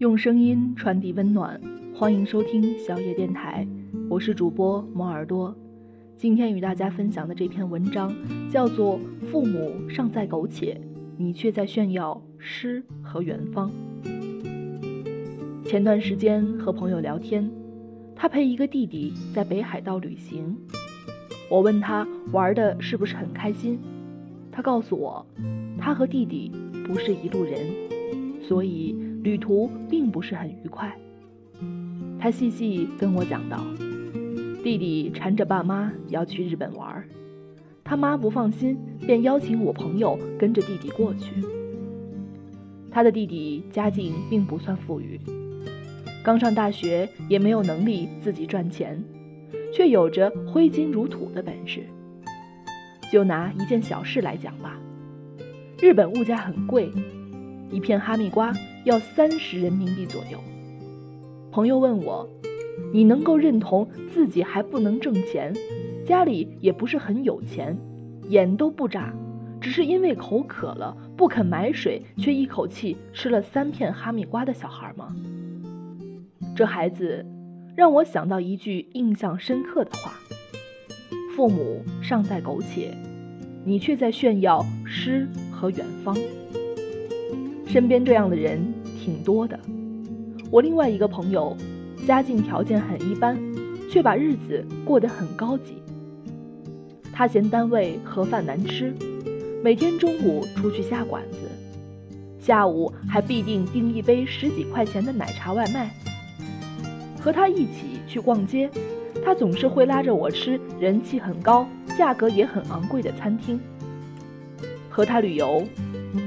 用声音传递温暖，欢迎收听小野电台，我是主播摩耳朵。今天与大家分享的这篇文章叫做《父母尚在苟且，你却在炫耀诗和远方》。前段时间和朋友聊天，他陪一个弟弟在北海道旅行，我问他玩的是不是很开心，他告诉我，他和弟弟不是一路人，所以。旅途并不是很愉快。他细细跟我讲道：“弟弟缠着爸妈要去日本玩，他妈不放心，便邀请我朋友跟着弟弟过去。他的弟弟家境并不算富裕，刚上大学也没有能力自己赚钱，却有着挥金如土的本事。就拿一件小事来讲吧，日本物价很贵，一片哈密瓜。”要三十人民币左右。朋友问我：“你能够认同自己还不能挣钱，家里也不是很有钱，眼都不眨，只是因为口渴了不肯买水，却一口气吃了三片哈密瓜的小孩吗？”这孩子让我想到一句印象深刻的话：“父母尚在苟且，你却在炫耀诗和远方。”身边这样的人挺多的。我另外一个朋友，家境条件很一般，却把日子过得很高级。他嫌单位盒饭难吃，每天中午出去下馆子，下午还必定订一杯十几块钱的奶茶外卖。和他一起去逛街，他总是会拉着我吃人气很高、价格也很昂贵的餐厅。和他旅游。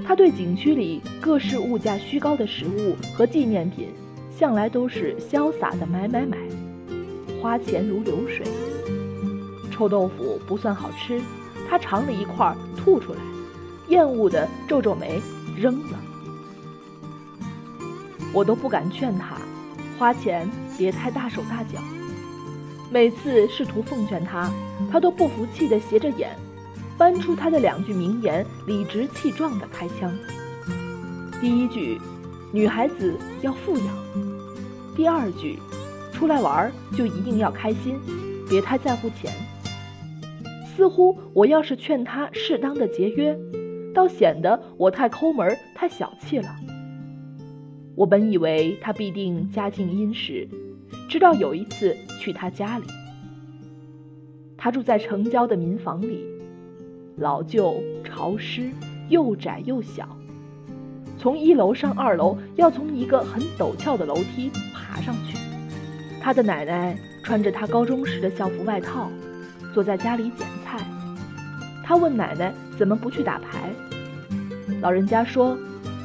他对景区里各式物价虚高的食物和纪念品，向来都是潇洒的买买买，花钱如流水。臭豆腐不算好吃，他尝了一块吐出来，厌恶的皱皱眉，扔了。我都不敢劝他，花钱别太大手大脚。每次试图奉劝他，他都不服气的斜着眼。搬出他的两句名言，理直气壮地开枪。第一句，女孩子要富养；第二句，出来玩就一定要开心，别太在乎钱。似乎我要是劝他适当的节约，倒显得我太抠门、太小气了。我本以为他必定家境殷实，直到有一次去他家里，他住在城郊的民房里。老旧、潮湿、又窄又小，从一楼上二楼要从一个很陡峭的楼梯爬上去。他的奶奶穿着他高中时的校服外套，坐在家里捡菜。他问奶奶怎么不去打牌，老人家说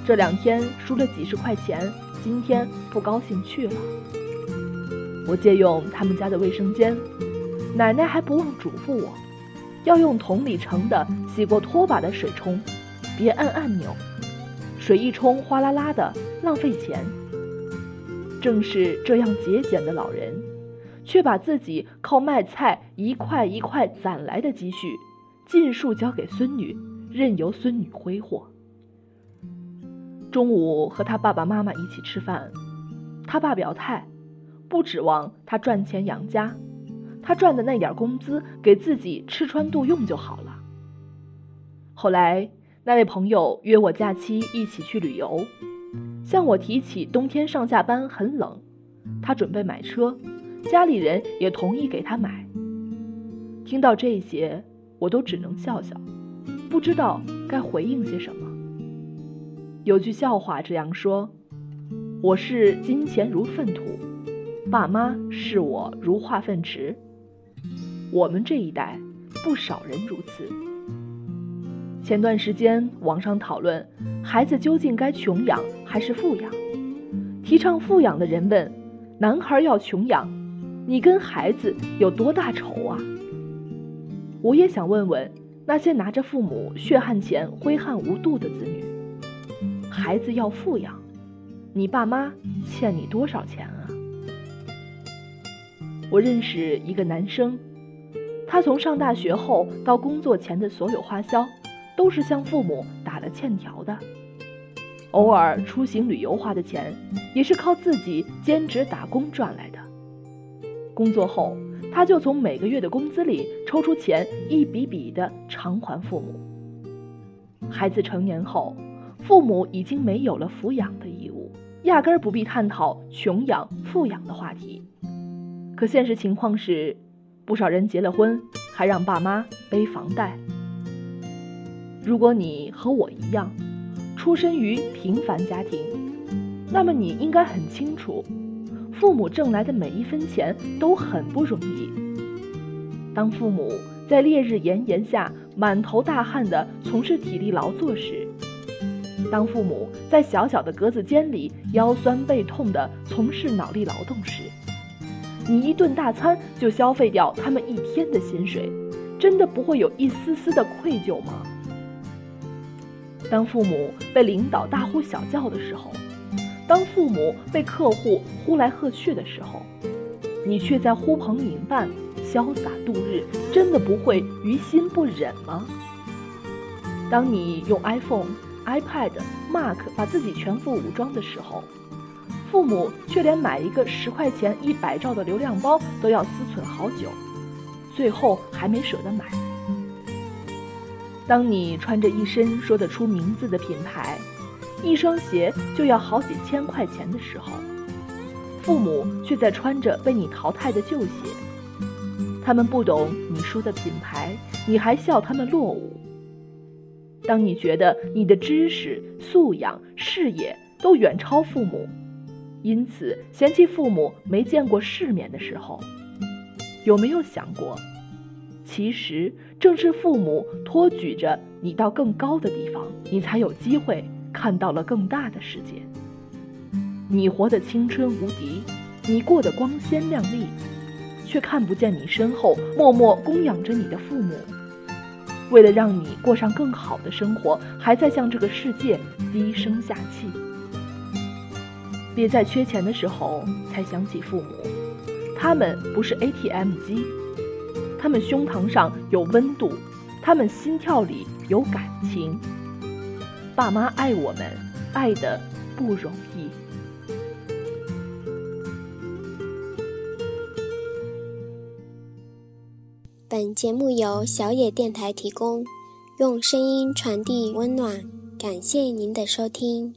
这两天输了几十块钱，今天不高兴去了。我借用他们家的卫生间，奶奶还不忘嘱咐我。要用桶里盛的洗过拖把的水冲，别按按钮，水一冲哗啦啦的，浪费钱。正是这样节俭的老人，却把自己靠卖菜一块一块攒来的积蓄，尽数交给孙女，任由孙女挥霍。中午和他爸爸妈妈一起吃饭，他爸表态，不指望他赚钱养家。他赚的那点工资，给自己吃穿度用就好了。后来，那位朋友约我假期一起去旅游，向我提起冬天上下班很冷，他准备买车，家里人也同意给他买。听到这些，我都只能笑笑，不知道该回应些什么。有句笑话这样说：“我视金钱如粪土，爸妈视我如化粪池。”我们这一代，不少人如此。前段时间网上讨论，孩子究竟该穷养还是富养？提倡富养的人问：男孩要穷养，你跟孩子有多大仇啊？我也想问问那些拿着父母血汗钱挥汗无度的子女：孩子要富养，你爸妈欠你多少钱啊？我认识一个男生。他从上大学后到工作前的所有花销，都是向父母打了欠条的。偶尔出行旅游花的钱，也是靠自己兼职打工赚来的。工作后，他就从每个月的工资里抽出钱，一笔笔的偿还父母。孩子成年后，父母已经没有了抚养的义务，压根儿不必探讨穷养、富养的话题。可现实情况是，不少人结了婚，还让爸妈背房贷。如果你和我一样，出身于平凡家庭，那么你应该很清楚。父母挣来的每一分钱都很不容易。当父母在烈日炎炎下满头大汗地从事体力劳作时，当父母在小小的格子间里腰酸背痛地从事脑力劳动时，你一顿大餐就消费掉他们一天的薪水，真的不会有一丝丝的愧疚吗？当父母被领导大呼小叫的时候。当父母被客户呼来喝去的时候，你却在呼朋引伴、潇洒度日，真的不会于心不忍吗？当你用 iPhone、iPad、Mac 把自己全副武装的时候，父母却连买一个十块钱一百兆的流量包都要思忖好久，最后还没舍得买。当你穿着一身说得出名字的品牌，一双鞋就要好几千块钱的时候，父母却在穿着被你淘汰的旧鞋。他们不懂你输的品牌，你还笑他们落伍。当你觉得你的知识、素养、视野都远超父母，因此嫌弃父母没见过世面的时候，有没有想过，其实正是父母托举着你到更高的地方，你才有机会。看到了更大的世界。你活得青春无敌，你过得光鲜亮丽，却看不见你身后默默供养着你的父母，为了让你过上更好的生活，还在向这个世界低声下气。别在缺钱的时候才想起父母，他们不是 ATM 机，他们胸膛上有温度，他们心跳里有感情。爸妈爱我们，爱的不容易。本节目由小野电台提供，用声音传递温暖。感谢您的收听。